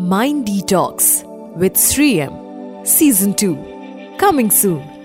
Mind Detox with Sri M. Season 2. Coming soon.